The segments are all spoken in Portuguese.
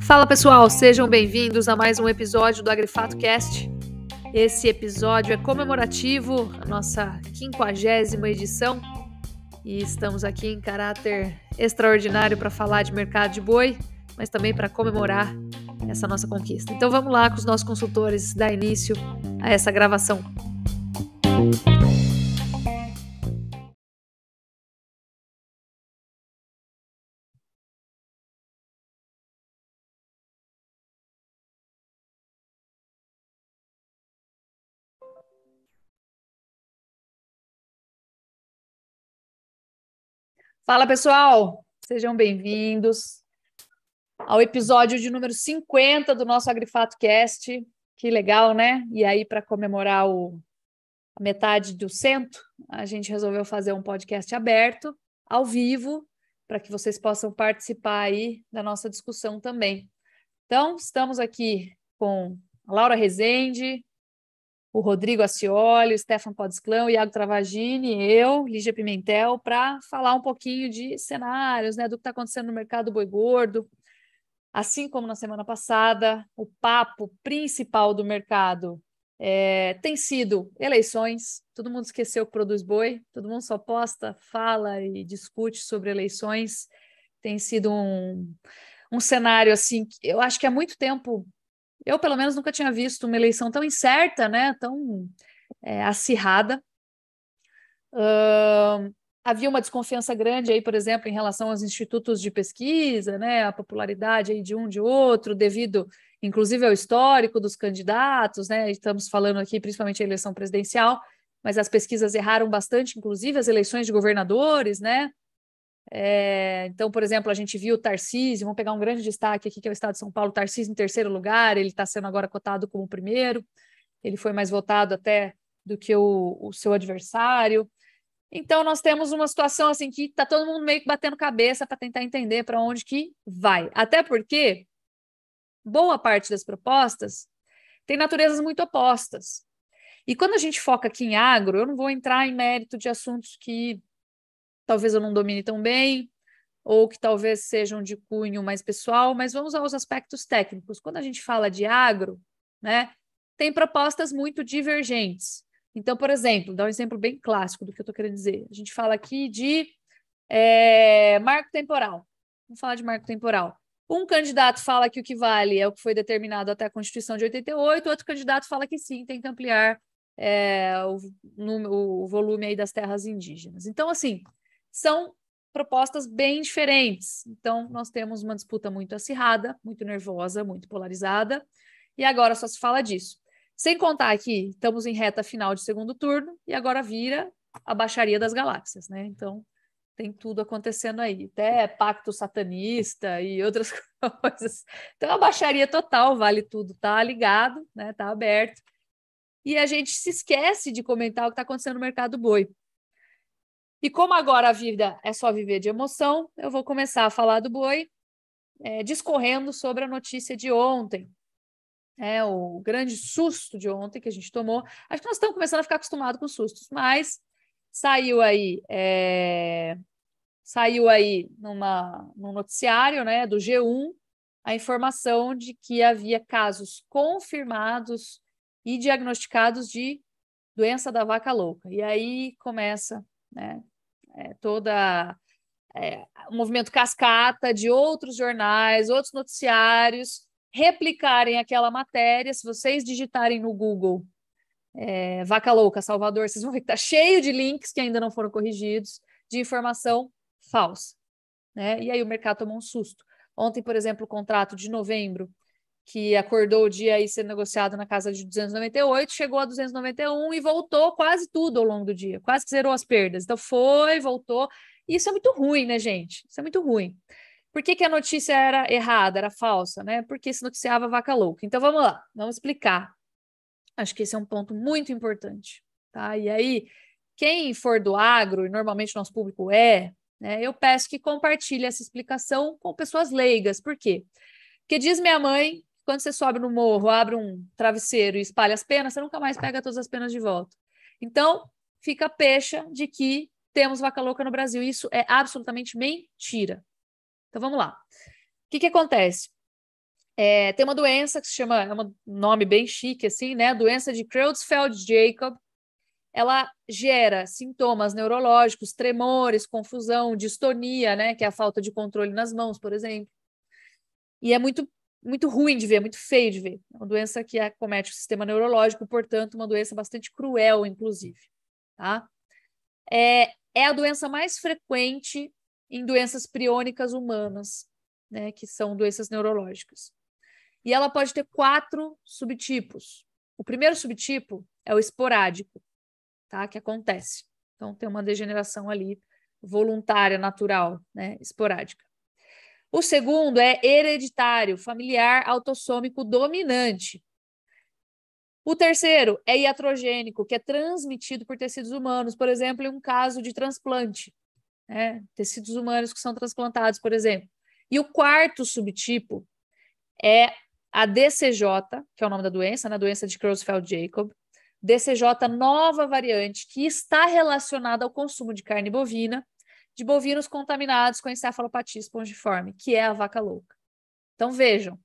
Fala pessoal, sejam bem-vindos a mais um episódio do Agrifato Cast. Esse episódio é comemorativo, a nossa quinquagésima edição, e estamos aqui em caráter extraordinário para falar de mercado de boi, mas também para comemorar essa nossa conquista. Então vamos lá com os nossos consultores dar início a essa gravação. Fala pessoal, sejam bem-vindos ao episódio de número 50 do nosso Agrifato Cast. Que legal, né? E aí, para comemorar o, a metade do cento, a gente resolveu fazer um podcast aberto, ao vivo, para que vocês possam participar aí da nossa discussão também. Então, estamos aqui com a Laura Rezende, o Rodrigo Acioli, o Stefan Podesclão, o Iago Travagini, eu, Lígia Pimentel, para falar um pouquinho de cenários, né, do que está acontecendo no mercado boi gordo. Assim como na semana passada, o papo principal do mercado é, tem sido eleições. Todo mundo esqueceu que produz boi, todo mundo só posta, fala e discute sobre eleições. Tem sido um, um cenário assim, eu acho que há muito tempo eu, pelo menos, nunca tinha visto uma eleição tão incerta, né? tão é, acirrada. Uh, havia uma desconfiança grande aí, por exemplo, em relação aos institutos de pesquisa, né? a popularidade aí de um de outro, devido, inclusive, ao histórico dos candidatos. Né? Estamos falando aqui principalmente a eleição presidencial, mas as pesquisas erraram bastante, inclusive as eleições de governadores, né? É, então, por exemplo, a gente viu o Tarcísio, vamos pegar um grande destaque aqui, que é o estado de São Paulo, Tarcísio em terceiro lugar, ele está sendo agora cotado como primeiro, ele foi mais votado até do que o, o seu adversário. Então, nós temos uma situação assim que está todo mundo meio que batendo cabeça para tentar entender para onde que vai. Até porque boa parte das propostas tem naturezas muito opostas. E quando a gente foca aqui em agro, eu não vou entrar em mérito de assuntos que talvez eu não domine tão bem, ou que talvez sejam de cunho mais pessoal, mas vamos aos aspectos técnicos. Quando a gente fala de agro, né, tem propostas muito divergentes. Então, por exemplo, dá um exemplo bem clássico do que eu estou querendo dizer. A gente fala aqui de é, marco temporal. Vamos falar de marco temporal. Um candidato fala que o que vale é o que foi determinado até a Constituição de 88, outro candidato fala que sim, tem que ampliar é, o, no, o volume aí das terras indígenas. Então, assim, são propostas bem diferentes. Então, nós temos uma disputa muito acirrada, muito nervosa, muito polarizada, e agora só se fala disso. Sem contar que estamos em reta final de segundo turno e agora vira a baixaria das galáxias, né? Então, tem tudo acontecendo aí, até pacto satanista e outras coisas. Então, a baixaria total, vale tudo, tá ligado, né? Tá aberto. E a gente se esquece de comentar o que está acontecendo no mercado boi. E como agora a vida é só viver de emoção, eu vou começar a falar do boi, é, discorrendo sobre a notícia de ontem. É, o grande susto de ontem que a gente tomou. Acho que nós estamos começando a ficar acostumados com sustos, mas saiu aí, é, saiu aí numa, num noticiário né, do G1 a informação de que havia casos confirmados e diagnosticados de doença da vaca louca. E aí começa né, é, toda é, o movimento cascata de outros jornais, outros noticiários replicarem aquela matéria. Se vocês digitarem no Google é, Vaca Louca Salvador, vocês vão ver que está cheio de links que ainda não foram corrigidos, de informação falsa. Né? E aí o mercado tomou um susto. Ontem, por exemplo, o contrato de novembro que acordou o dia aí ser negociado na casa de 298, chegou a 291 e voltou quase tudo ao longo do dia, quase que zerou as perdas. Então foi, voltou. Isso é muito ruim, né, gente? Isso é muito ruim. Por que, que a notícia era errada, era falsa, né? Porque se noticiava vaca louca. Então vamos lá, vamos explicar. Acho que esse é um ponto muito importante, tá? E aí, quem for do agro, e normalmente nosso público é, né, eu peço que compartilhe essa explicação com pessoas leigas. Por quê? Porque diz minha mãe quando você sobe no morro, abre um travesseiro e espalha as penas, você nunca mais pega todas as penas de volta. Então, fica a pecha de que temos vaca louca no Brasil. Isso é absolutamente mentira. Então vamos lá. O que, que acontece? É, tem uma doença que se chama, é um nome bem chique, assim, né? Doença de Creutzfeldt-Jacob. Ela gera sintomas neurológicos, tremores, confusão, distonia, né? Que é a falta de controle nas mãos, por exemplo. E é muito, muito ruim de ver, muito feio de ver. É uma doença que acomete o sistema neurológico, portanto, uma doença bastante cruel, inclusive. Tá? É, é a doença mais frequente em doenças priônicas humanas, né? Que são doenças neurológicas. E ela pode ter quatro subtipos. O primeiro subtipo é o esporádico, tá? Que acontece. Então tem uma degeneração ali voluntária, natural, né? Esporádica. O segundo é hereditário, familiar, autossômico dominante. O terceiro é iatrogênico, que é transmitido por tecidos humanos, por exemplo, em um caso de transplante, né? tecidos humanos que são transplantados, por exemplo. E o quarto subtipo é a DCJ, que é o nome da doença, na né? doença de Creutzfeldt-Jacob, DCJ nova variante, que está relacionada ao consumo de carne bovina, de bovinos contaminados com encefalopatia espongiforme, que é a vaca louca. Então vejam,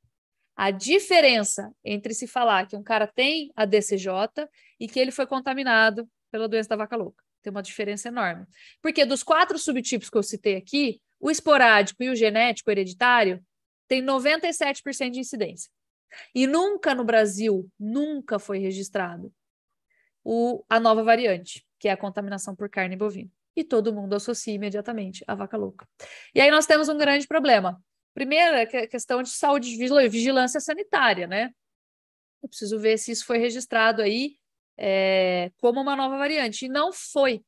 a diferença entre se falar que um cara tem a DCJ e que ele foi contaminado pela doença da vaca louca. Tem uma diferença enorme. Porque dos quatro subtipos que eu citei aqui, o esporádico e o genético hereditário tem 97% de incidência. E nunca no Brasil, nunca foi registrado o, a nova variante, que é a contaminação por carne bovina. E todo mundo associa imediatamente a vaca louca. E aí nós temos um grande problema. Primeiro, é a questão de saúde e vigilância sanitária, né? Eu preciso ver se isso foi registrado aí é, como uma nova variante. E não foi.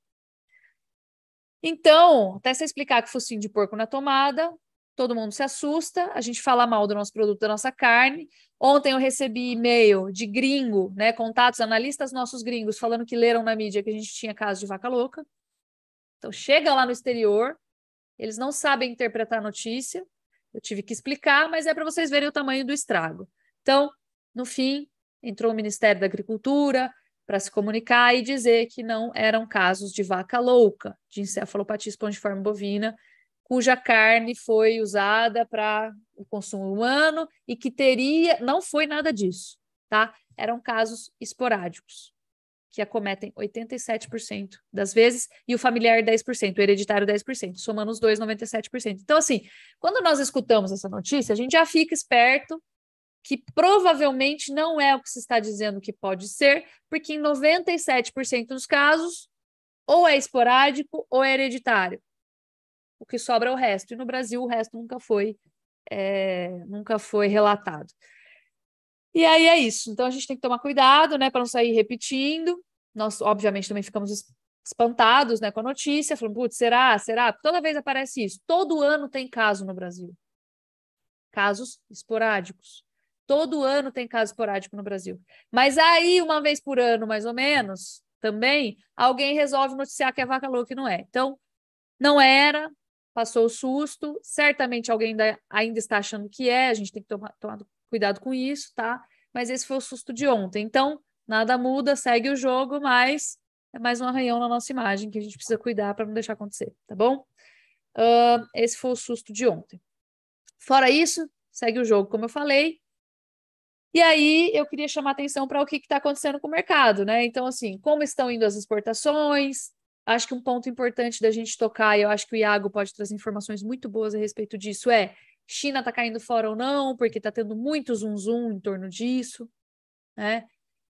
Então, até você explicar que focinho de porco na tomada, todo mundo se assusta, a gente fala mal do nosso produto, da nossa carne. Ontem eu recebi e-mail de gringo, né, contatos, analistas nossos gringos, falando que leram na mídia que a gente tinha caso de vaca louca. Então, chega lá no exterior, eles não sabem interpretar a notícia, eu tive que explicar, mas é para vocês verem o tamanho do estrago. Então, no fim, entrou o Ministério da Agricultura para se comunicar e dizer que não eram casos de vaca louca, de encefalopatia espongiforme bovina, cuja carne foi usada para o consumo humano e que teria, não foi nada disso, tá? Eram casos esporádicos, que acometem 87% das vezes e o familiar 10%, o hereditário 10%, somando os dois 97%. Então assim, quando nós escutamos essa notícia, a gente já fica esperto que provavelmente não é o que se está dizendo que pode ser, porque em 97% dos casos ou é esporádico ou é hereditário o que sobra é o resto. E no Brasil o resto nunca foi, é, nunca foi relatado. E aí é isso. Então a gente tem que tomar cuidado, né, para não sair repetindo. Nós, obviamente, também ficamos espantados, né, com a notícia, falando, putz, será? Será? Toda vez aparece isso. Todo ano tem caso no Brasil. Casos esporádicos. Todo ano tem caso esporádico no Brasil. Mas aí, uma vez por ano, mais ou menos, também, alguém resolve noticiar que é vaca louca e não é. Então, não era, passou o susto, certamente alguém ainda, ainda está achando que é, a gente tem que tomar, tomar cuidado com isso, tá? Mas esse foi o susto de ontem. Então, nada muda, segue o jogo, mas é mais um arranhão na nossa imagem que a gente precisa cuidar para não deixar acontecer, tá bom? Uh, esse foi o susto de ontem. Fora isso, segue o jogo, como eu falei. E aí eu queria chamar atenção para o que está acontecendo com o mercado, né? Então, assim, como estão indo as exportações, acho que um ponto importante da gente tocar, e eu acho que o Iago pode trazer informações muito boas a respeito disso, é China está caindo fora ou não, porque está tendo muito zoom zoom em torno disso, né?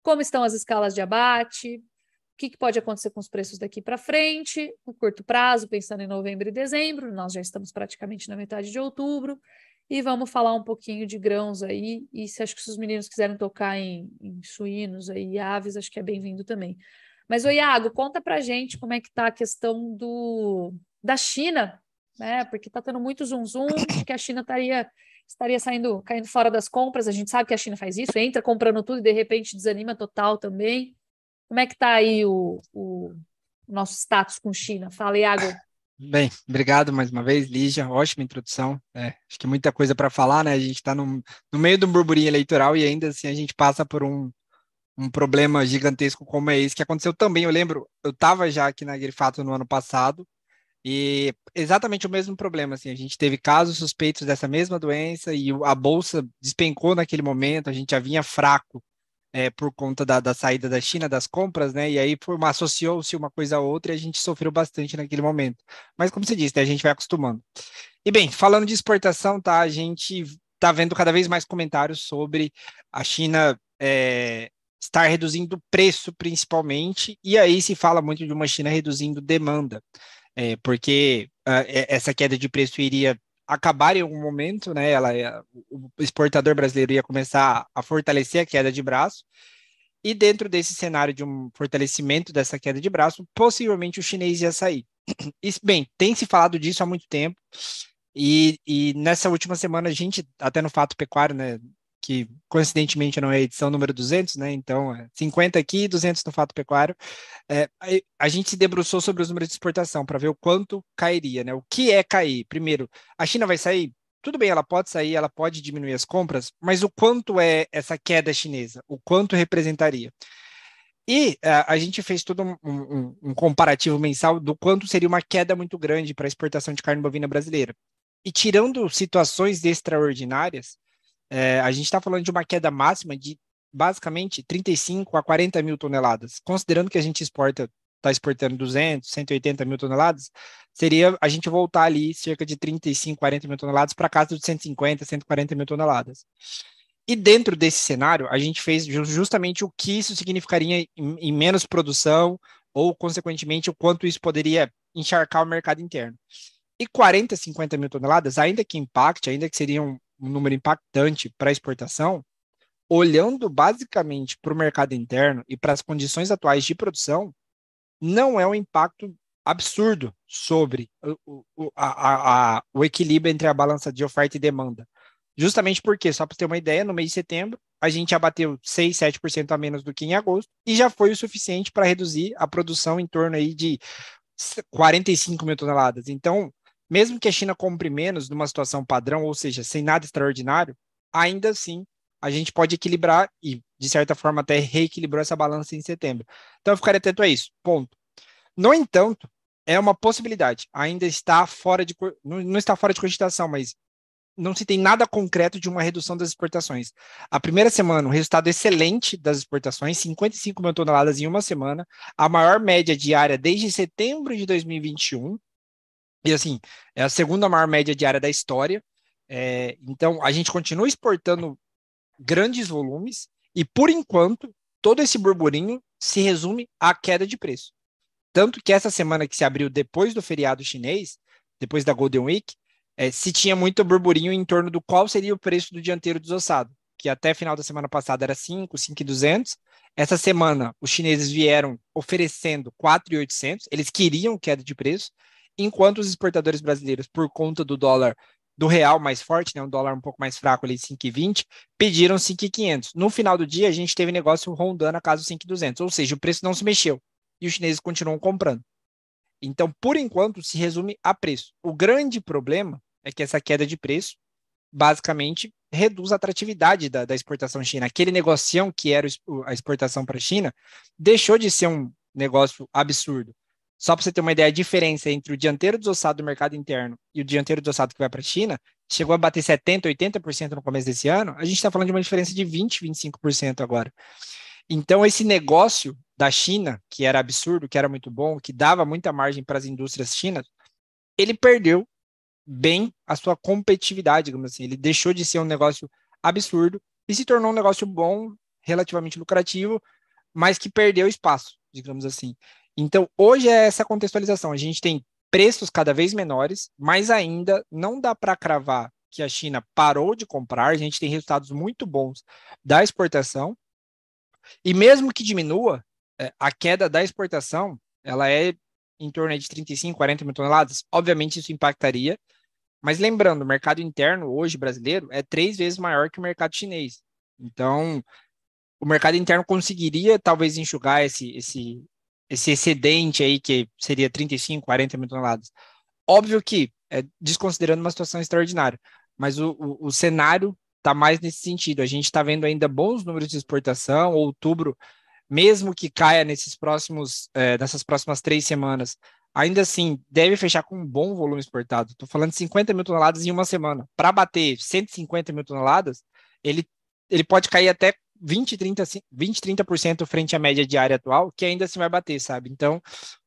Como estão as escalas de abate? O que, que pode acontecer com os preços daqui para frente, no curto prazo, pensando em novembro e dezembro, nós já estamos praticamente na metade de outubro, e vamos falar um pouquinho de grãos aí, e se acho que se os meninos quiserem tocar em, em suínos aí, e aves, acho que é bem-vindo também. Mas, o Iago, conta pra gente como é que está a questão do, da China, né? Porque está tendo muito zoom zoom que a China estaria, estaria saindo, caindo fora das compras. A gente sabe que a China faz isso, entra comprando tudo e de repente desanima total também. Como é que está aí o, o, nosso status com China? Fala, Iago. Bem, obrigado mais uma vez, Lígia. Ótima introdução. É, acho que muita coisa para falar, né? A gente está no, no meio um burburinho eleitoral e ainda assim a gente passa por um, um problema gigantesco como é esse, que aconteceu também. Eu lembro, eu estava já aqui na Grifato no ano passado, e exatamente o mesmo problema, assim, a gente teve casos suspeitos dessa mesma doença e a bolsa despencou naquele momento, a gente já vinha fraco é, por conta da, da, saída da China, das compras, né? E aí associou-se uma coisa a outra e a gente sofreu bastante naquele momento. Mas como você disse, né, a gente vai acostumando. E bem, falando de exportação, tá? A gente está vendo cada vez mais comentários sobre a China é, estar reduzindo preço, principalmente, e aí se fala muito de uma China reduzindo demanda, é, porque uh, essa queda de preço iria acabar em algum momento, né? Ela, o exportador brasileiro ia começar a fortalecer a queda de braço. E dentro desse cenário de um fortalecimento dessa queda de braço, possivelmente o chinês ia sair. Bem, tem se falado disso há muito tempo. E, e nessa última semana, a gente, até no fato pecuário, né, que coincidentemente não é a edição número 200, né? Então, é 50 aqui, 200 no fato pecuário. É, a gente se debruçou sobre os números de exportação para ver o quanto cairia, né? O que é cair? Primeiro, a China vai sair? Tudo bem, ela pode sair, ela pode diminuir as compras, mas o quanto é essa queda chinesa? O quanto representaria? E uh, a gente fez todo um, um, um, comparativo mensal do quanto seria uma queda muito grande para a exportação de carne bovina brasileira. E tirando situações extraordinárias, é, a gente está falando de uma queda máxima de basicamente 35 a 40 mil toneladas. Considerando que a gente exporta, está exportando 200, 180 mil toneladas, seria a gente voltar ali cerca de 35, 40 mil toneladas para casa de 150, 140 mil toneladas. E dentro desse cenário, a gente fez justamente o que isso significaria em, em menos produção, ou, consequentemente, o quanto isso poderia encharcar o mercado interno. E 40, 50 mil toneladas, ainda que impacte, ainda que seriam um número impactante para exportação, olhando basicamente para o mercado interno e para as condições atuais de produção, não é um impacto absurdo sobre o, o, a, a, o equilíbrio entre a balança de oferta e demanda. Justamente porque, só para ter uma ideia, no mês de setembro, a gente abateu 6, 7% a menos do que em agosto, e já foi o suficiente para reduzir a produção em torno aí de 45 mil toneladas. Então, mesmo que a China compre menos numa situação padrão, ou seja, sem nada extraordinário, ainda assim a gente pode equilibrar e, de certa forma, até reequilibrou essa balança em setembro. Então, eu ficaria atento a isso. Ponto. No entanto, é uma possibilidade. Ainda está fora de não, não está fora de cogitação, mas não se tem nada concreto de uma redução das exportações. A primeira semana, um resultado excelente das exportações, 55 mil toneladas em uma semana, a maior média diária desde setembro de 2021. E assim, é a segunda maior média diária da história. É, então, a gente continua exportando grandes volumes e, por enquanto, todo esse burburinho se resume à queda de preço. Tanto que essa semana que se abriu depois do feriado chinês, depois da Golden Week, é, se tinha muito burburinho em torno do qual seria o preço do dianteiro desossado, que até final da semana passada era 5, 5,200. Essa semana, os chineses vieram oferecendo 4,800, eles queriam queda de preço, enquanto os exportadores brasileiros, por conta do dólar do real mais forte, né, um dólar um pouco mais fraco ali, 5,20, pediram 5,500. No final do dia, a gente teve negócio rondando a casa 5,200, ou seja, o preço não se mexeu e os chineses continuam comprando. Então, por enquanto, se resume a preço. O grande problema é que essa queda de preço, basicamente, reduz a atratividade da, da exportação china. Aquele negocião que era a exportação para a China deixou de ser um negócio absurdo. Só para você ter uma ideia, a diferença entre o dianteiro desossado do mercado interno e o dianteiro desossado que vai para a China chegou a bater 70%, 80% no começo desse ano. A gente está falando de uma diferença de 20%, 25% agora. Então, esse negócio da China, que era absurdo, que era muito bom, que dava muita margem para as indústrias chinas, ele perdeu bem a sua competitividade, digamos assim. Ele deixou de ser um negócio absurdo e se tornou um negócio bom, relativamente lucrativo, mas que perdeu espaço, digamos assim. Então, hoje é essa contextualização. A gente tem preços cada vez menores, mas ainda não dá para cravar que a China parou de comprar. A gente tem resultados muito bons da exportação. E mesmo que diminua, é, a queda da exportação, ela é em torno de 35, 40 mil toneladas. Obviamente, isso impactaria. Mas lembrando, o mercado interno hoje brasileiro é três vezes maior que o mercado chinês. Então, o mercado interno conseguiria talvez enxugar esse, esse, esse excedente aí, que seria 35, 40 mil toneladas. Óbvio que, é, desconsiderando uma situação extraordinária, mas o, o, o cenário tá mais nesse sentido. A gente está vendo ainda bons números de exportação, outubro, mesmo que caia nesses próximos, é, nessas próximas três semanas, ainda assim deve fechar com um bom volume exportado. Estou falando de 50 mil toneladas em uma semana. Para bater 150 mil toneladas, ele, ele pode cair até 20, 30, 20, 30% frente à média diária atual, que ainda assim vai bater, sabe? Então,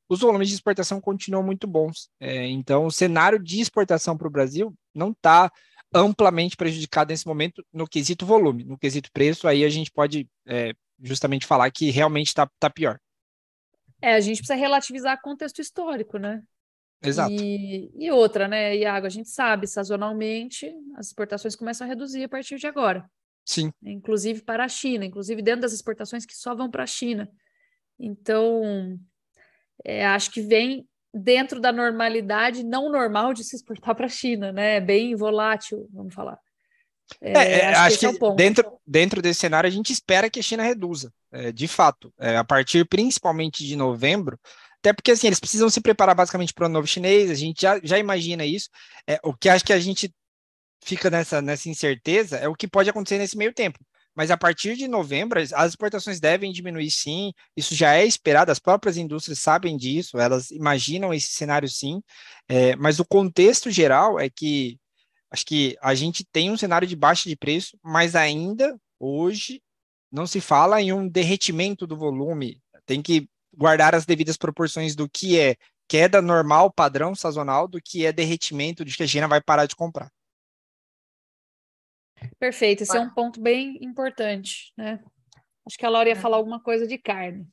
os volumes de exportação continuam muito bons. É, então, o cenário de exportação para o Brasil não está amplamente prejudicado nesse momento no quesito volume, no quesito preço, aí a gente pode é, justamente falar que realmente está tá pior. É, a gente precisa relativizar contexto histórico, né? Exato. E, e outra, né, Iago, a gente sabe, sazonalmente, as exportações começam a reduzir a partir de agora. Sim. Inclusive para a China, inclusive dentro das exportações que só vão para a China. Então, é, acho que vem dentro da normalidade não normal de se exportar para a China, né? Bem volátil, vamos falar. É, é, acho que, acho que é dentro, dentro desse cenário a gente espera que a China reduza, é, de fato, é, a partir principalmente de novembro, até porque assim, eles precisam se preparar basicamente para o novo chinês, a gente já, já imagina isso. É, o que acho que a gente fica nessa, nessa incerteza é o que pode acontecer nesse meio tempo. Mas a partir de novembro, as exportações devem diminuir sim, isso já é esperado, as próprias indústrias sabem disso, elas imaginam esse cenário sim, é, mas o contexto geral é que acho que a gente tem um cenário de baixa de preço, mas ainda hoje não se fala em um derretimento do volume, tem que guardar as devidas proporções do que é queda normal, padrão, sazonal, do que é derretimento de que a China vai parar de comprar. Perfeito, esse é um ponto bem importante, né? Acho que a Laura ia é. falar alguma coisa de carne.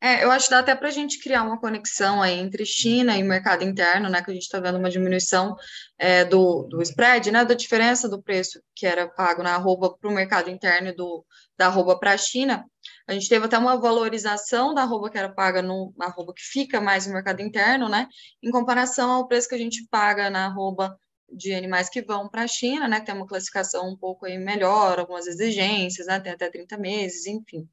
É, eu acho que dá até para a gente criar uma conexão aí entre China e mercado interno, né? Que a gente está vendo uma diminuição é, do, do spread, né? Da diferença do preço que era pago na arroba para o mercado interno e do, da arroba para a China. A gente teve até uma valorização da arroba que era paga no, na arroba que fica mais no mercado interno, né? Em comparação ao preço que a gente paga na arroba de animais que vão para a China, né, tem uma classificação um pouco aí melhor, algumas exigências, né, tem até 30 meses, enfim.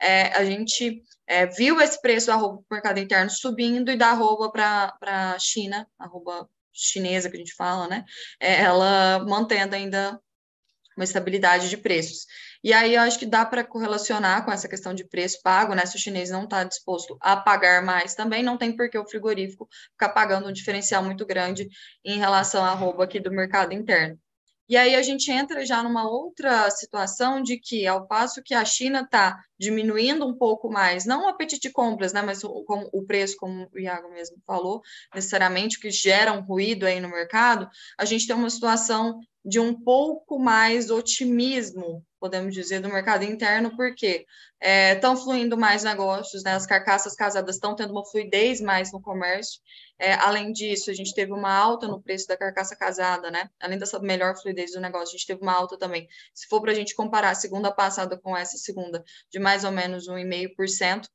É, a gente é, viu esse preço da roupa para o mercado interno subindo e da roupa para a China, a roupa chinesa que a gente fala, né, é, ela mantendo ainda uma estabilidade de preços. E aí eu acho que dá para correlacionar com essa questão de preço pago, né? Se o chinês não está disposto a pagar mais também, não tem por que o frigorífico ficar pagando um diferencial muito grande em relação à roupa aqui do mercado interno. E aí a gente entra já numa outra situação de que, ao passo que a China está diminuindo um pouco mais, não o apetite de compras, né, mas o, como, o preço, como o Iago mesmo falou, necessariamente, que gera um ruído aí no mercado, a gente tem uma situação de um pouco mais otimismo, podemos dizer, do mercado interno, porque estão é, fluindo mais negócios, né? as carcaças casadas estão tendo uma fluidez mais no comércio. É, além disso, a gente teve uma alta no preço da carcaça casada, né? Além dessa melhor fluidez do negócio, a gente teve uma alta também. Se for para a gente comparar a segunda passada com essa segunda, de mais ou menos 1,5%.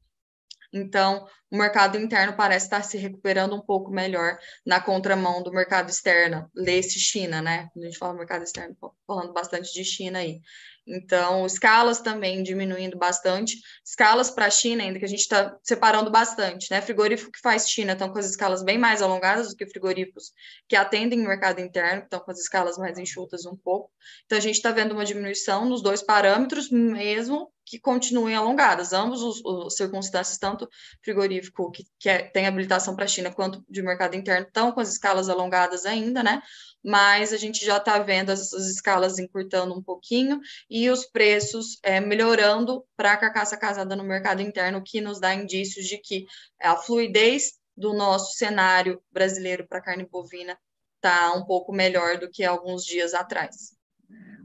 Então, o mercado interno parece estar se recuperando um pouco melhor na contramão do mercado externo, lê-se China, né? A gente fala mercado externo, falando bastante de China aí. Então, escalas também diminuindo bastante. Escalas para a China, ainda que a gente está separando bastante, né? Frigorífico que faz China estão com as escalas bem mais alongadas do que frigoríficos que atendem o mercado interno, estão com as escalas mais enxutas um pouco. Então, a gente está vendo uma diminuição nos dois parâmetros, mesmo que continuem alongadas. Ambos os, os circunstâncias, tanto frigorífico que, que é, tem habilitação para a China, quanto de mercado interno, estão com as escalas alongadas ainda, né? mas a gente já está vendo essas escalas encurtando um pouquinho e os preços é, melhorando para a carcaça casada no mercado interno, o que nos dá indícios de que a fluidez do nosso cenário brasileiro para carne bovina está um pouco melhor do que alguns dias atrás.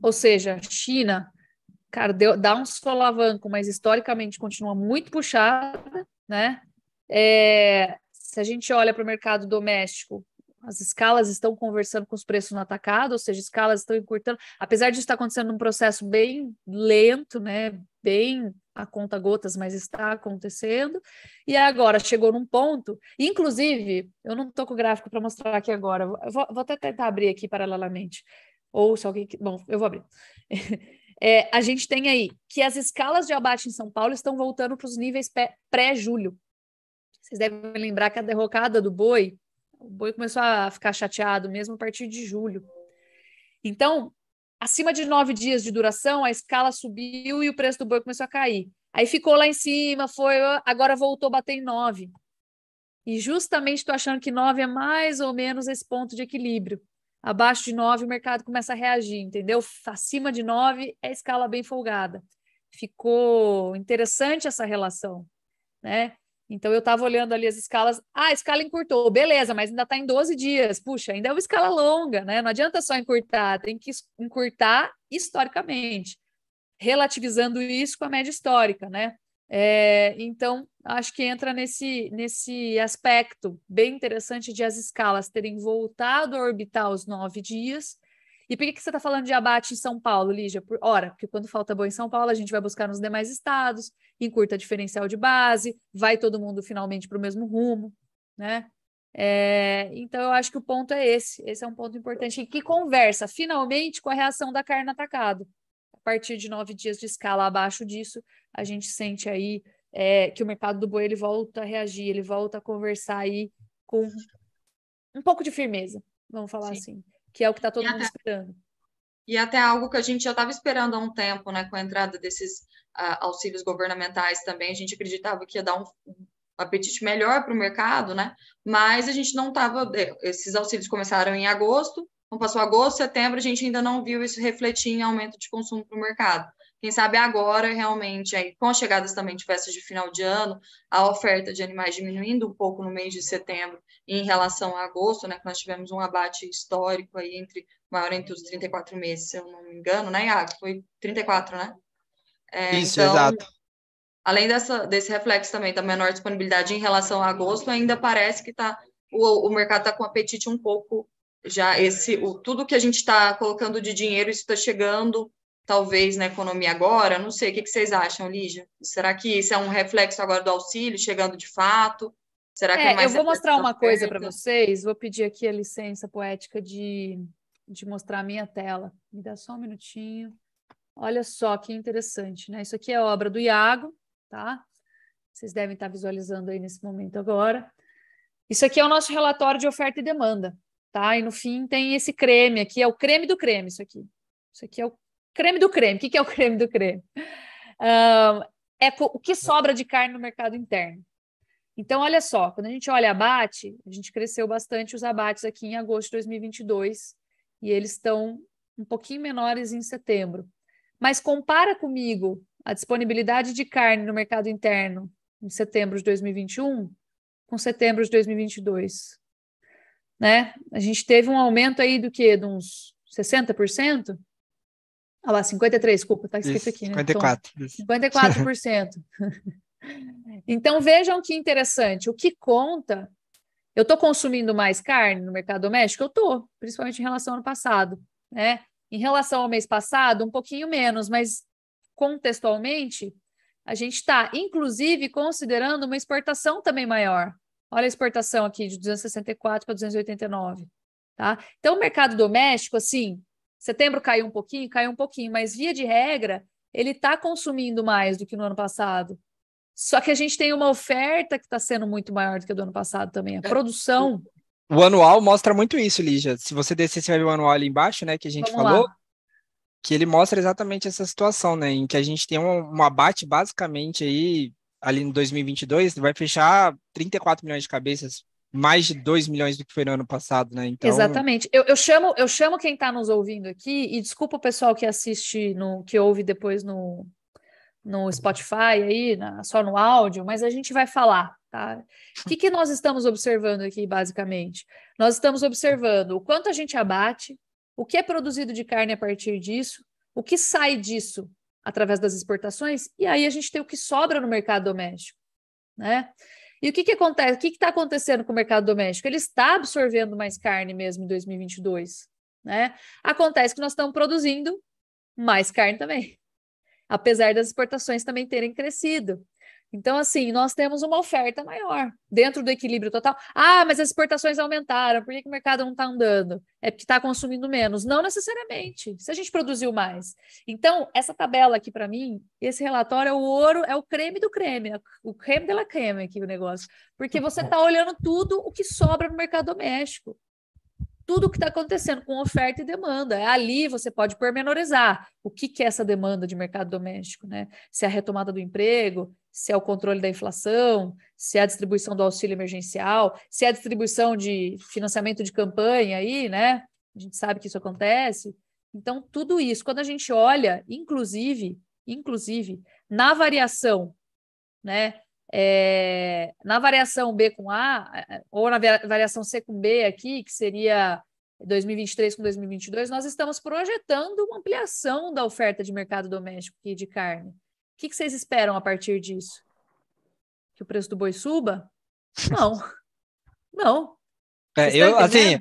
Ou seja, China, cara, deu, dá um solavanco, mas historicamente continua muito puxada, né? É, se a gente olha para o mercado doméstico, as escalas estão conversando com os preços no atacado, ou seja, escalas estão encurtando, apesar de estar acontecendo num processo bem lento, né, bem a conta gotas, mas está acontecendo. E agora chegou num ponto, inclusive, eu não estou com o gráfico para mostrar aqui agora, vou, vou, até tentar abrir aqui paralelamente, ou se alguém, bom, eu vou abrir. É, a gente tem aí que as escalas de abate em São Paulo estão voltando para os níveis pré-julho. Vocês devem lembrar que a derrocada do boi o boi começou a ficar chateado mesmo a partir de julho. Então, acima de nove dias de duração, a escala subiu e o preço do boi começou a cair. Aí ficou lá em cima, foi, agora voltou a bater em nove. E justamente estou achando que nove é mais ou menos esse ponto de equilíbrio. Abaixo de nove, o mercado começa a reagir, entendeu? Acima de nove é escala bem folgada. Ficou interessante essa relação, né? Então eu estava olhando ali as escalas. Ah, a escala encurtou, beleza, mas ainda está em 12 dias. Puxa, ainda é uma escala longa, né? Não adianta só encurtar, tem que encurtar historicamente, relativizando isso com a média histórica, né? É, então, acho que entra nesse, nesse aspecto bem interessante de as escalas terem voltado a orbitar os nove dias. E por que, que você está falando de abate em São Paulo, Lígia? Por, ora, porque quando falta boi em São Paulo, a gente vai buscar nos demais estados, encurta diferencial de base, vai todo mundo finalmente para o mesmo rumo, né? É, então, eu acho que o ponto é esse. Esse é um ponto importante. Que conversa finalmente com a reação da carne atacado. A partir de nove dias de escala abaixo disso, a gente sente aí é, que o mercado do boi ele volta a reagir, ele volta a conversar aí com um pouco de firmeza, vamos falar Sim. assim, que é o que está todo e mundo até, esperando. E até algo que a gente já estava esperando há um tempo, né, com a entrada desses uh, auxílios governamentais também, a gente acreditava que ia dar um, um apetite melhor para o mercado, né? Mas a gente não estava. Esses auxílios começaram em agosto, não passou agosto, setembro, a gente ainda não viu isso refletir em aumento de consumo para o mercado. Quem sabe agora, realmente, aí, com as chegadas também de festas de final de ano, a oferta de animais diminuindo um pouco no mês de setembro em relação a agosto, né? Que nós tivemos um abate histórico aí entre maior entre os 34 meses, se eu não me engano, né, Iago? Foi 34, né? É, Isso, então, exato. Além dessa, desse reflexo também da menor disponibilidade em relação a agosto, ainda parece que tá, o, o mercado está com apetite um pouco já esse o, tudo que a gente está colocando de dinheiro, isso está chegando talvez na economia agora, não sei, o que, vocês acham, Lígia? Será que isso é um reflexo agora do auxílio chegando de fato? Será que é, é mais eu vou mostrar uma coisa para vocês, vou pedir aqui a licença poética de, de mostrar a minha tela. Me dá só um minutinho. Olha só que interessante, né? Isso aqui é obra do Iago, tá? Vocês devem estar visualizando aí nesse momento agora. Isso aqui é o nosso relatório de oferta e demanda, tá? E no fim tem esse creme aqui, é o creme do creme, isso aqui. Isso aqui é o creme do creme. O que é o creme do creme? Um, é o que sobra de carne no mercado interno. Então, olha só, quando a gente olha abate, a gente cresceu bastante os abates aqui em agosto de 2022 e eles estão um pouquinho menores em setembro. Mas compara comigo a disponibilidade de carne no mercado interno em setembro de 2021 com setembro de 2022 né? A gente teve um aumento aí do que? De uns 60%? Ah lá, 53, desculpa, está escrito isso, aqui, né? 54. Então, 54%. então, vejam que interessante. O que conta, eu estou consumindo mais carne no mercado doméstico? Eu estou, principalmente em relação ao ano passado, né? Em relação ao mês passado, um pouquinho menos, mas contextualmente, a gente está, inclusive, considerando uma exportação também maior. Olha a exportação aqui de 264 para 289. Tá? Então, o mercado doméstico, assim, setembro caiu um pouquinho, caiu um pouquinho, mas via de regra, ele está consumindo mais do que no ano passado. Só que a gente tem uma oferta que está sendo muito maior do que a do ano passado também. A é, produção. O anual mostra muito isso, Lígia. Se você descer, você vai ver o anual ali embaixo, né, que a gente Vamos falou. Lá. Que ele mostra exatamente essa situação, né, em que a gente tem um, um abate basicamente aí ali em 2022, vai fechar 34 milhões de cabeças, mais de 2 milhões do que foi no ano passado, né? Então... Exatamente. Eu, eu chamo, eu chamo quem está nos ouvindo aqui, e desculpa o pessoal que assiste, no, que ouve depois no, no Spotify aí, na, só no áudio, mas a gente vai falar, tá? O que, que nós estamos observando aqui, basicamente? Nós estamos observando o quanto a gente abate, o que é produzido de carne a partir disso, o que sai disso através das exportações, e aí a gente tem o que sobra no mercado doméstico, né? E o que, que acontece? O que está acontecendo com o mercado doméstico? Ele está absorvendo mais carne mesmo em 2022, né? Acontece que nós estamos produzindo mais carne também, apesar das exportações também terem crescido. Então, assim, nós temos uma oferta maior dentro do equilíbrio total. Ah, mas as exportações aumentaram, por que, que o mercado não está andando? É porque está consumindo menos. Não necessariamente, se a gente produziu mais. Então, essa tabela aqui, para mim, esse relatório é o ouro, é o creme do creme, o creme de la creme aqui o negócio. Porque você está olhando tudo o que sobra no mercado doméstico. Tudo o que está acontecendo com oferta e demanda. É ali você pode pormenorizar o que, que é essa demanda de mercado doméstico, né? Se é a retomada do emprego, se é o controle da inflação, se é a distribuição do auxílio emergencial, se é a distribuição de financiamento de campanha aí, né? A gente sabe que isso acontece. Então, tudo isso, quando a gente olha, inclusive, inclusive, na variação, né? É, na variação B com A, ou na variação C com B aqui, que seria 2023 com 2022, nós estamos projetando uma ampliação da oferta de mercado doméstico aqui de carne. O que, que vocês esperam a partir disso? Que o preço do boi suba? Não. Não. É, eu, assim,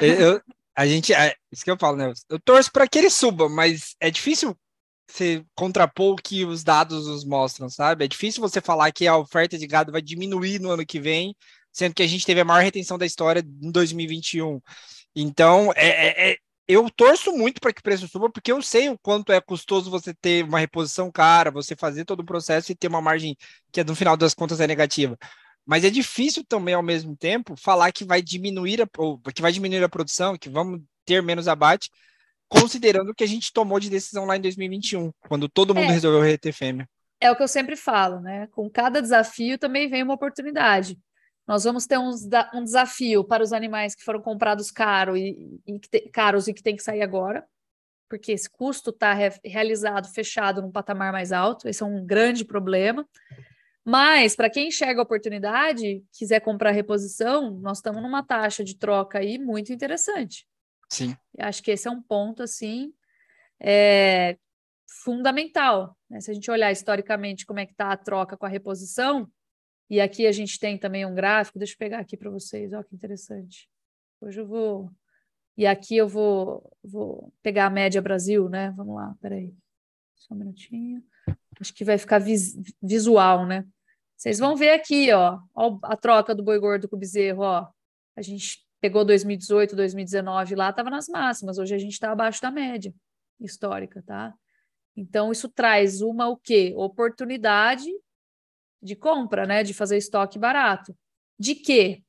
eu, a gente, é, isso que eu falo, né? Eu torço para que ele suba, mas é difícil você contrapor o que os dados nos mostram, sabe? É difícil você falar que a oferta de gado vai diminuir no ano que vem, sendo que a gente teve a maior retenção da história em 2021. Então, é, é, é eu torço muito para que o preço suba, porque eu sei o quanto é custoso você ter uma reposição cara, você fazer todo o processo e ter uma margem que no final das contas é negativa. Mas é difícil também, ao mesmo tempo, falar que vai diminuir a, que vai diminuir a produção, que vamos ter menos abate, considerando o que a gente tomou de decisão lá em 2021, quando todo mundo é, resolveu reter fêmea. É o que eu sempre falo, né? Com cada desafio também vem uma oportunidade. Nós vamos ter um, um desafio para os animais que foram comprados caro e, e que te, caros e que tem que sair agora, porque esse custo está re, realizado, fechado num patamar mais alto. Esse é um grande problema. Mas, para quem enxerga a oportunidade, quiser comprar reposição, nós estamos numa taxa de troca aí muito interessante. Sim. Eu acho que esse é um ponto, assim, é, fundamental. Né? Se a gente olhar historicamente como é que está a troca com a reposição, e aqui a gente tem também um gráfico, deixa eu pegar aqui para vocês, olha que interessante. Hoje eu vou... E aqui eu vou, vou pegar a média Brasil, né? Vamos lá, peraí. Só um minutinho. Acho que vai ficar vis, visual, né? Vocês vão ver aqui, ó, a troca do boi gordo com o bezerro, ó. A gente pegou 2018, 2019 lá, estava nas máximas. Hoje a gente está abaixo da média histórica, tá? Então, isso traz uma o quê? Oportunidade de compra, né? De fazer estoque barato. De quê?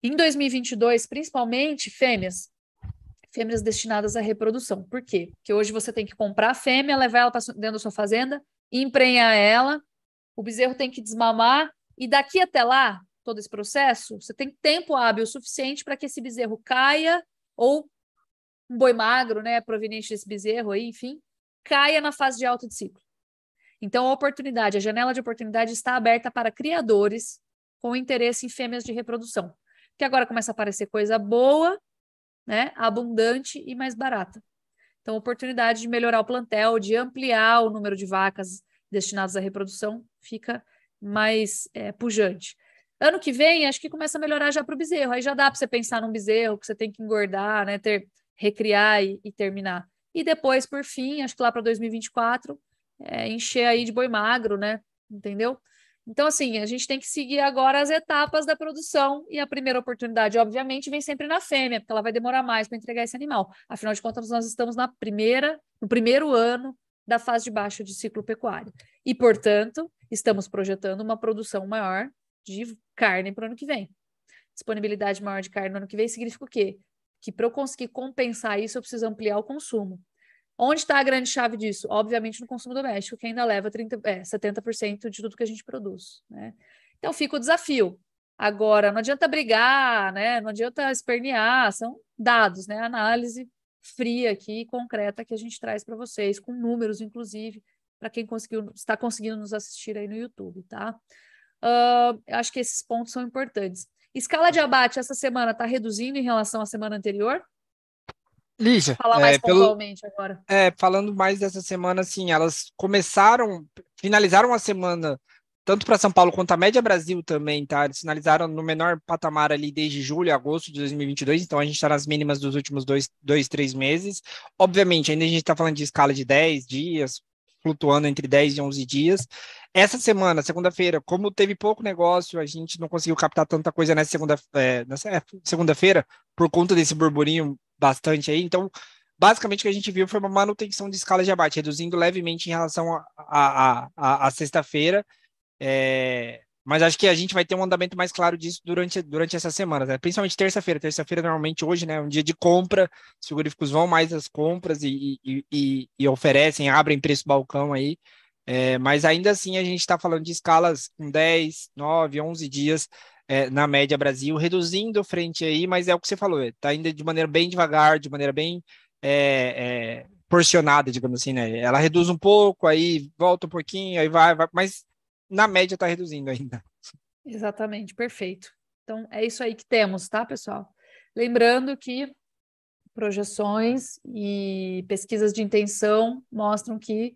Em 2022, principalmente fêmeas, fêmeas destinadas à reprodução. Por quê? Porque hoje você tem que comprar a fêmea, levar ela para dentro da sua fazenda, emprenhar ela, o bezerro tem que desmamar, e daqui até lá, todo esse processo, você tem tempo hábil suficiente para que esse bezerro caia ou um boi magro, né, proveniente desse bezerro aí, enfim, caia na fase de alto de ciclo. Então, a oportunidade, a janela de oportunidade está aberta para criadores com interesse em fêmeas de reprodução. Que agora começa a aparecer coisa boa, né, abundante e mais barata. Então, oportunidade de melhorar o plantel, de ampliar o número de vacas destinadas à reprodução fica mais é, pujante. Ano que vem, acho que começa a melhorar já para o bezerro. Aí já dá para você pensar num bezerro que você tem que engordar, né? Ter, recriar e, e terminar. E depois, por fim, acho que lá para 2024, é, encher aí de boi magro, né? Entendeu? Então, assim, a gente tem que seguir agora as etapas da produção e a primeira oportunidade, obviamente, vem sempre na fêmea, porque ela vai demorar mais para entregar esse animal. Afinal de contas, nós estamos na primeira, no primeiro ano da fase de baixa de ciclo pecuário. E, portanto, estamos projetando uma produção maior de carne para o ano que vem. Disponibilidade maior de carne no ano que vem significa o quê? Que para eu conseguir compensar isso, eu preciso ampliar o consumo. Onde está a grande chave disso? Obviamente no consumo doméstico, que ainda leva 30, é, 70% de tudo que a gente produz. Né? Então fica o desafio. Agora, não adianta brigar, né? não adianta espernear, são dados, né? análise fria aqui, concreta, que a gente traz para vocês, com números, inclusive, para quem conseguiu, está conseguindo nos assistir aí no YouTube, tá? Uh, acho que esses pontos são importantes. Escala de abate essa semana está reduzindo em relação à semana anterior? Lígia, falar mais é, pontualmente pelo, agora. É, falando mais dessa semana, assim, elas começaram, finalizaram a semana, tanto para São Paulo quanto a média Brasil também, tá? Eles finalizaram no menor patamar ali desde julho, agosto de 2022, então a gente está nas mínimas dos últimos dois, dois, três meses. Obviamente, ainda a gente está falando de escala de 10 dias, flutuando entre 10 e 11 dias. Essa semana, segunda-feira, como teve pouco negócio, a gente não conseguiu captar tanta coisa nessa segunda, é, nessa é, segunda-feira, por conta desse burburinho bastante aí. Então, basicamente, o que a gente viu foi uma manutenção de escala de abate, reduzindo levemente em relação a, a, a, a sexta-feira. É, Mas acho que a gente vai ter um andamento mais claro disso durante, durante essa semana, né? principalmente terça-feira. Terça-feira, normalmente, hoje, né, é um dia de compra, os frigoríficos vão mais às compras e, e, e, e oferecem, abrem preço balcão aí. É, mas ainda assim, a gente está falando de escalas com 10, 9, 11 dias é, na média Brasil, reduzindo frente aí, mas é o que você falou, está indo de maneira bem devagar, de maneira bem é, é, porcionada, digamos assim, né? Ela reduz um pouco, aí volta um pouquinho, aí vai, vai mas na média está reduzindo ainda. Exatamente, perfeito. Então é isso aí que temos, tá, pessoal? Lembrando que projeções e pesquisas de intenção mostram que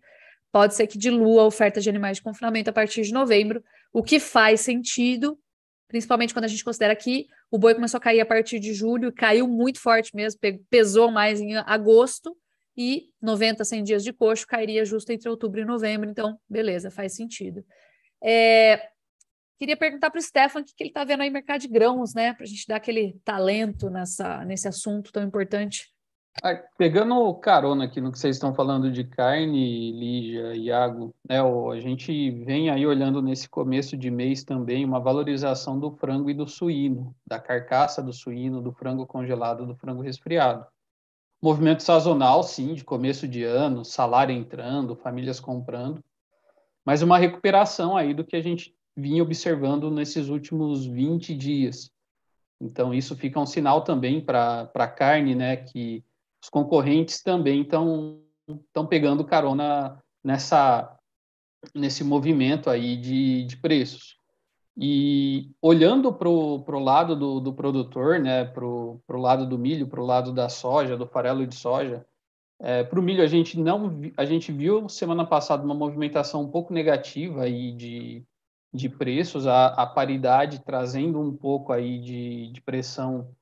pode ser que dilua a oferta de animais de confinamento a partir de novembro, o que faz sentido, principalmente quando a gente considera que o boi começou a cair a partir de julho, caiu muito forte mesmo, pesou mais em agosto, e 90, 100 dias de coxo cairia justo entre outubro e novembro, então, beleza, faz sentido. É, queria perguntar para o Stefan o que, que ele está vendo aí no mercado de grãos, né, para a gente dar aquele talento nessa, nesse assunto tão importante. Pegando carona aqui no que vocês estão falando de carne, Lígia, Iago, né, a gente vem aí olhando nesse começo de mês também uma valorização do frango e do suíno, da carcaça do suíno, do frango congelado, do frango resfriado. Movimento sazonal, sim, de começo de ano, salário entrando, famílias comprando, mas uma recuperação aí do que a gente vinha observando nesses últimos 20 dias. Então, isso fica um sinal também para a carne, né, que os concorrentes também estão estão pegando carona nessa nesse movimento aí de, de preços. E olhando para o lado do, do produtor, né, para o lado do milho, para o lado da soja, do farelo de soja, é, para o milho a gente não a gente viu semana passada uma movimentação um pouco negativa aí de, de preços, a, a paridade trazendo um pouco aí de, de pressão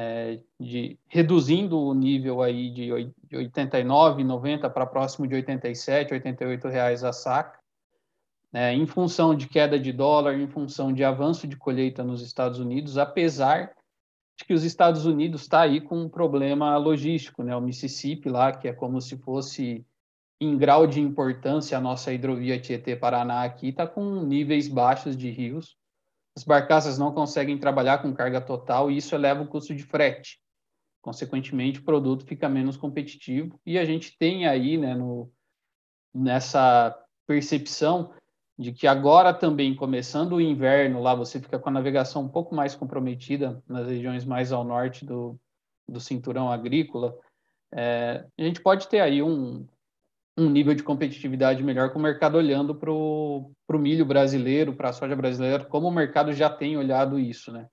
é, de reduzindo o nível aí de 89, 90 para próximo de 87, 88 reais a saca, né, em função de queda de dólar, em função de avanço de colheita nos Estados Unidos, apesar de que os Estados Unidos está aí com um problema logístico, né, o Mississippi lá, que é como se fosse em grau de importância a nossa hidrovia Tietê-Paraná aqui, está com níveis baixos de rios, as barcaças não conseguem trabalhar com carga total e isso eleva o custo de frete. Consequentemente, o produto fica menos competitivo e a gente tem aí, né, no, nessa percepção de que agora também, começando o inverno, lá você fica com a navegação um pouco mais comprometida nas regiões mais ao norte do, do cinturão agrícola, é, a gente pode ter aí um, um nível de competitividade melhor com o mercado olhando para o milho brasileiro, para a soja brasileira, como o mercado já tem olhado isso, né?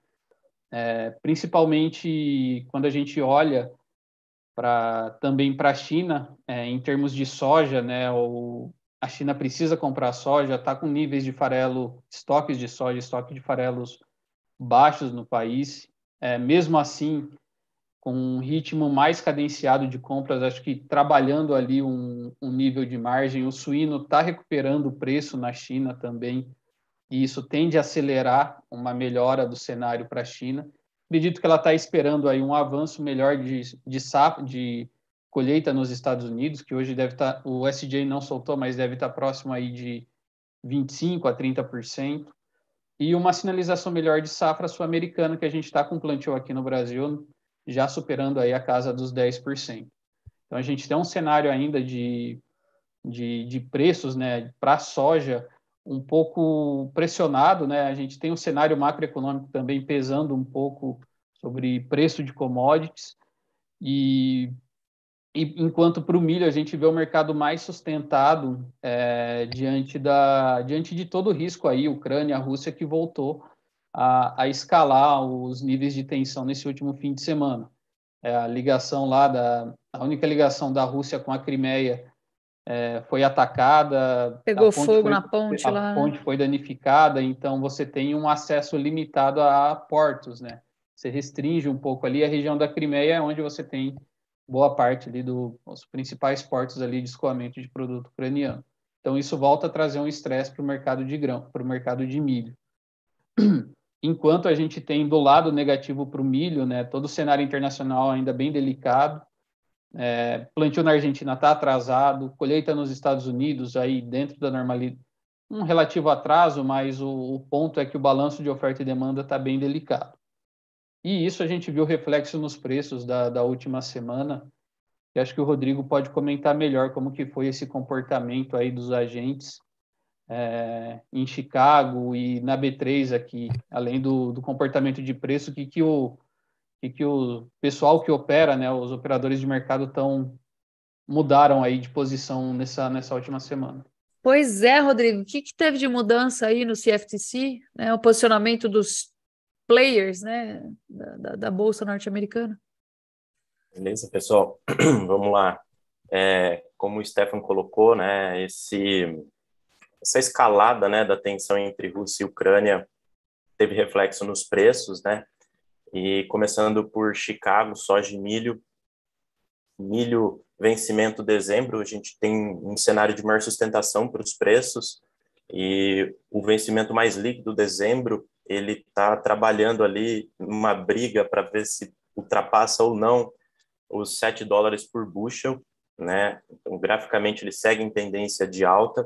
É, principalmente quando a gente olha para também para a China, é, em termos de soja, né? O, a China precisa comprar soja, está com níveis de farelo, estoques de soja, estoque de farelos baixos no país. É, mesmo assim, com um ritmo mais cadenciado de compras, acho que trabalhando ali um, um nível de margem. O suíno está recuperando o preço na China também, e isso tende a acelerar uma melhora do cenário para a China. Acredito que ela está esperando aí um avanço melhor de, de, de colheita nos Estados Unidos, que hoje deve estar, tá, o SJ não soltou, mas deve estar tá próximo aí de 25 a 30%, e uma sinalização melhor de safra sul-americana, que a gente está com plantio aqui no Brasil, já superando aí a casa dos 10%. Então a gente tem um cenário ainda de, de, de preços né, para a soja um pouco pressionado, né? A gente tem um cenário macroeconômico também pesando um pouco sobre preço de commodities e, e enquanto para o milho a gente vê o mercado mais sustentado é, diante da diante de todo o risco aí, Ucrânia, Rússia que voltou a, a escalar os níveis de tensão nesse último fim de semana. É, a ligação lá da a única ligação da Rússia com a Crimeia é, foi atacada. Pegou fogo foi, na ponte a lá. A ponte foi danificada, então você tem um acesso limitado a portos, né? Você restringe um pouco ali a região da Crimeia, onde você tem boa parte ali dos principais portos ali de escoamento de produto ucraniano. Então isso volta a trazer um estresse para o mercado de grão, para o mercado de milho. enquanto a gente tem do lado negativo para o milho, né, todo o cenário internacional ainda bem delicado, é, plantio na Argentina está atrasado, colheita nos Estados Unidos aí dentro da normalidade, um relativo atraso, mas o, o ponto é que o balanço de oferta e demanda está bem delicado. E isso a gente viu reflexo nos preços da, da última semana. E acho que o Rodrigo pode comentar melhor como que foi esse comportamento aí dos agentes é, em Chicago e na B3 aqui, além do, do comportamento de preço, que, que, o, que, que o pessoal que opera, né, os operadores de mercado tão mudaram aí de posição nessa, nessa última semana. Pois é, Rodrigo, o que, que teve de mudança aí no CFTC, né, o posicionamento dos players né, da, da, da Bolsa norte-americana? Beleza, pessoal, vamos lá. É, como o Stefan colocou, né, esse essa escalada né, da tensão entre Rússia e Ucrânia teve reflexo nos preços, né? E começando por Chicago, soja e milho. Milho, vencimento dezembro, a gente tem um cenário de maior sustentação para os preços. E o vencimento mais líquido, dezembro, ele está trabalhando ali numa briga para ver se ultrapassa ou não os 7 dólares por bushel, né? Então, graficamente, ele segue em tendência de alta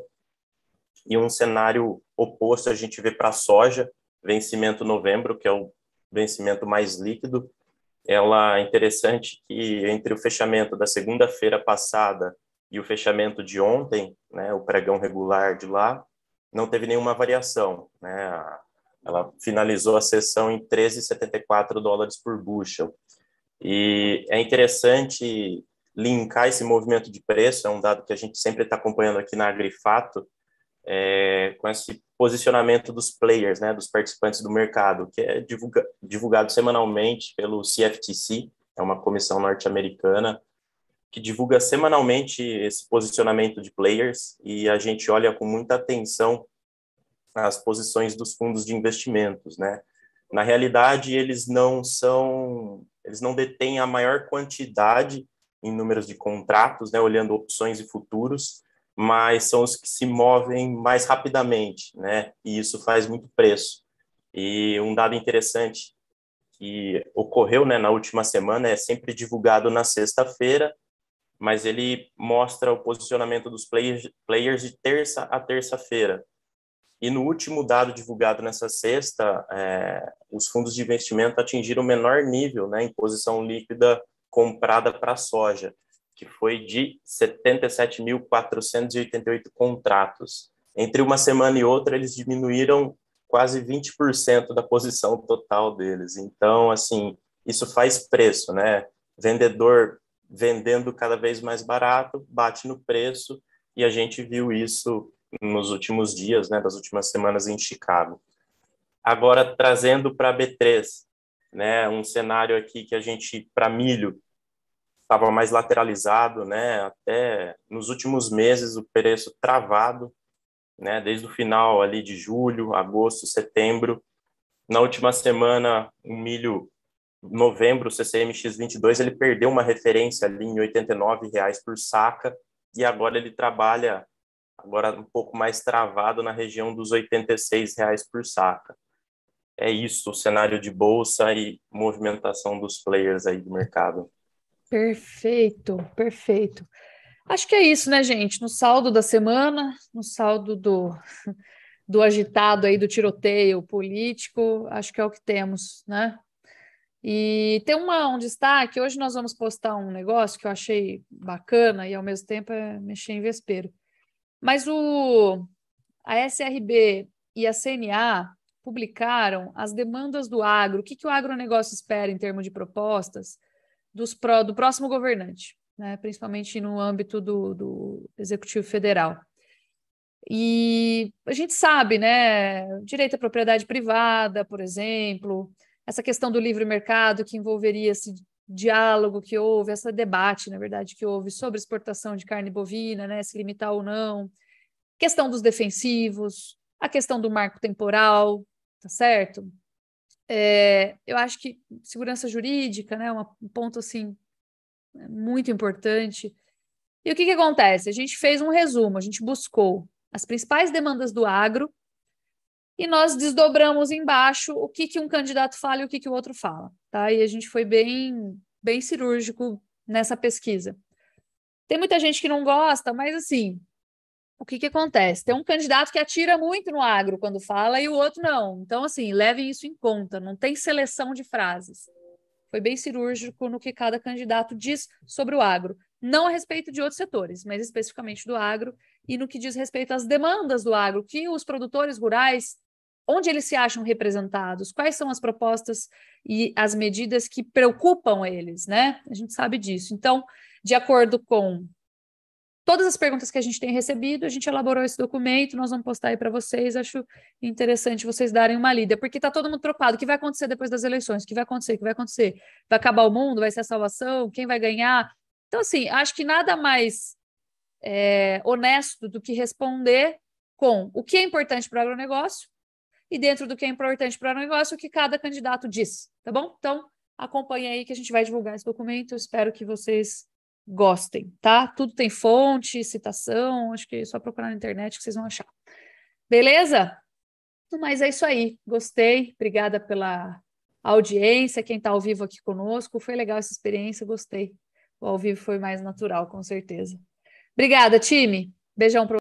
e um cenário oposto a gente vê para a soja, vencimento novembro, que é o vencimento mais líquido. Ela é interessante que entre o fechamento da segunda-feira passada e o fechamento de ontem, né, o pregão regular de lá, não teve nenhuma variação, né? Ela finalizou a sessão em 13,74 dólares por bushel. E é interessante linkar esse movimento de preço, é um dado que a gente sempre está acompanhando aqui na Agrifato, é, com esse posicionamento dos players, né, dos participantes do mercado, que é divulga, divulgado semanalmente pelo CFTC, é uma comissão norte-americana que divulga semanalmente esse posicionamento de players e a gente olha com muita atenção as posições dos fundos de investimentos, né? Na realidade, eles não são, eles não detêm a maior quantidade em números de contratos, né, olhando opções e futuros, mas são os que se movem mais rapidamente, né? E isso faz muito preço. E um dado interessante que ocorreu, né, na última semana é sempre divulgado na sexta-feira, mas ele mostra o posicionamento dos players, de terça a terça-feira. E no último dado divulgado nessa sexta, é, os fundos de investimento atingiram o menor nível, né, em posição líquida comprada para soja que foi de 77.488 contratos. Entre uma semana e outra, eles diminuíram quase 20% da posição total deles. Então, assim, isso faz preço, né? Vendedor vendendo cada vez mais barato, bate no preço, e a gente viu isso nos últimos dias, né, das últimas semanas em Chicago. Agora, trazendo para B3, né, um cenário aqui que a gente, para milho, estava mais lateralizado, né? Até nos últimos meses o preço travado, né? Desde o final ali de julho, agosto, setembro. Na última semana, o milho novembro, o CCMX 22, ele perdeu uma referência ali em R$ 89,00 por saca e agora ele trabalha agora um pouco mais travado na região dos R$ 86,00 por saca. É isso, o cenário de bolsa e movimentação dos players aí do mercado. Perfeito, perfeito. Acho que é isso, né, gente? No saldo da semana, no saldo do, do agitado aí do tiroteio político, acho que é o que temos, né? E tem uma, um destaque, hoje nós vamos postar um negócio que eu achei bacana e ao mesmo tempo é mexer em vespeiro. Mas o, a SRB e a CNA publicaram as demandas do agro, o que, que o agronegócio espera em termos de propostas, dos do próximo governante, né, principalmente no âmbito do, do Executivo Federal. E a gente sabe, né, direito à propriedade privada, por exemplo, essa questão do livre mercado que envolveria esse diálogo que houve, esse debate, na verdade, que houve sobre exportação de carne bovina, né, se limitar ou não, questão dos defensivos, a questão do marco temporal, tá certo? É, eu acho que segurança jurídica, né, um ponto assim muito importante. E o que, que acontece? A gente fez um resumo, a gente buscou as principais demandas do agro e nós desdobramos embaixo o que, que um candidato fala e o que, que o outro fala, tá? E a gente foi bem, bem cirúrgico nessa pesquisa. Tem muita gente que não gosta, mas assim, o que, que acontece? Tem um candidato que atira muito no agro quando fala e o outro não. Então, assim, levem isso em conta, não tem seleção de frases. Foi bem cirúrgico no que cada candidato diz sobre o agro. Não a respeito de outros setores, mas especificamente do agro e no que diz respeito às demandas do agro, que os produtores rurais, onde eles se acham representados, quais são as propostas e as medidas que preocupam eles, né? A gente sabe disso. Então, de acordo com todas as perguntas que a gente tem recebido, a gente elaborou esse documento, nós vamos postar aí para vocês. Acho interessante vocês darem uma lida, porque está todo mundo preocupado. O que vai acontecer depois das eleições? O que vai acontecer? O que vai acontecer? Vai acabar o mundo? Vai ser a salvação? Quem vai ganhar? Então, assim, acho que nada mais é, honesto do que responder com o que é importante para o agronegócio e dentro do que é importante para o agronegócio, o que cada candidato diz, tá bom? Então, acompanhe aí que a gente vai divulgar esse documento. Espero que vocês gostem, tá? Tudo tem fonte, citação, acho que é só procurar na internet que vocês vão achar. Beleza? Mas é isso aí. Gostei. Obrigada pela audiência, quem está ao vivo aqui conosco. Foi legal essa experiência, gostei. O ao vivo foi mais natural, com certeza. Obrigada, time. Beijão para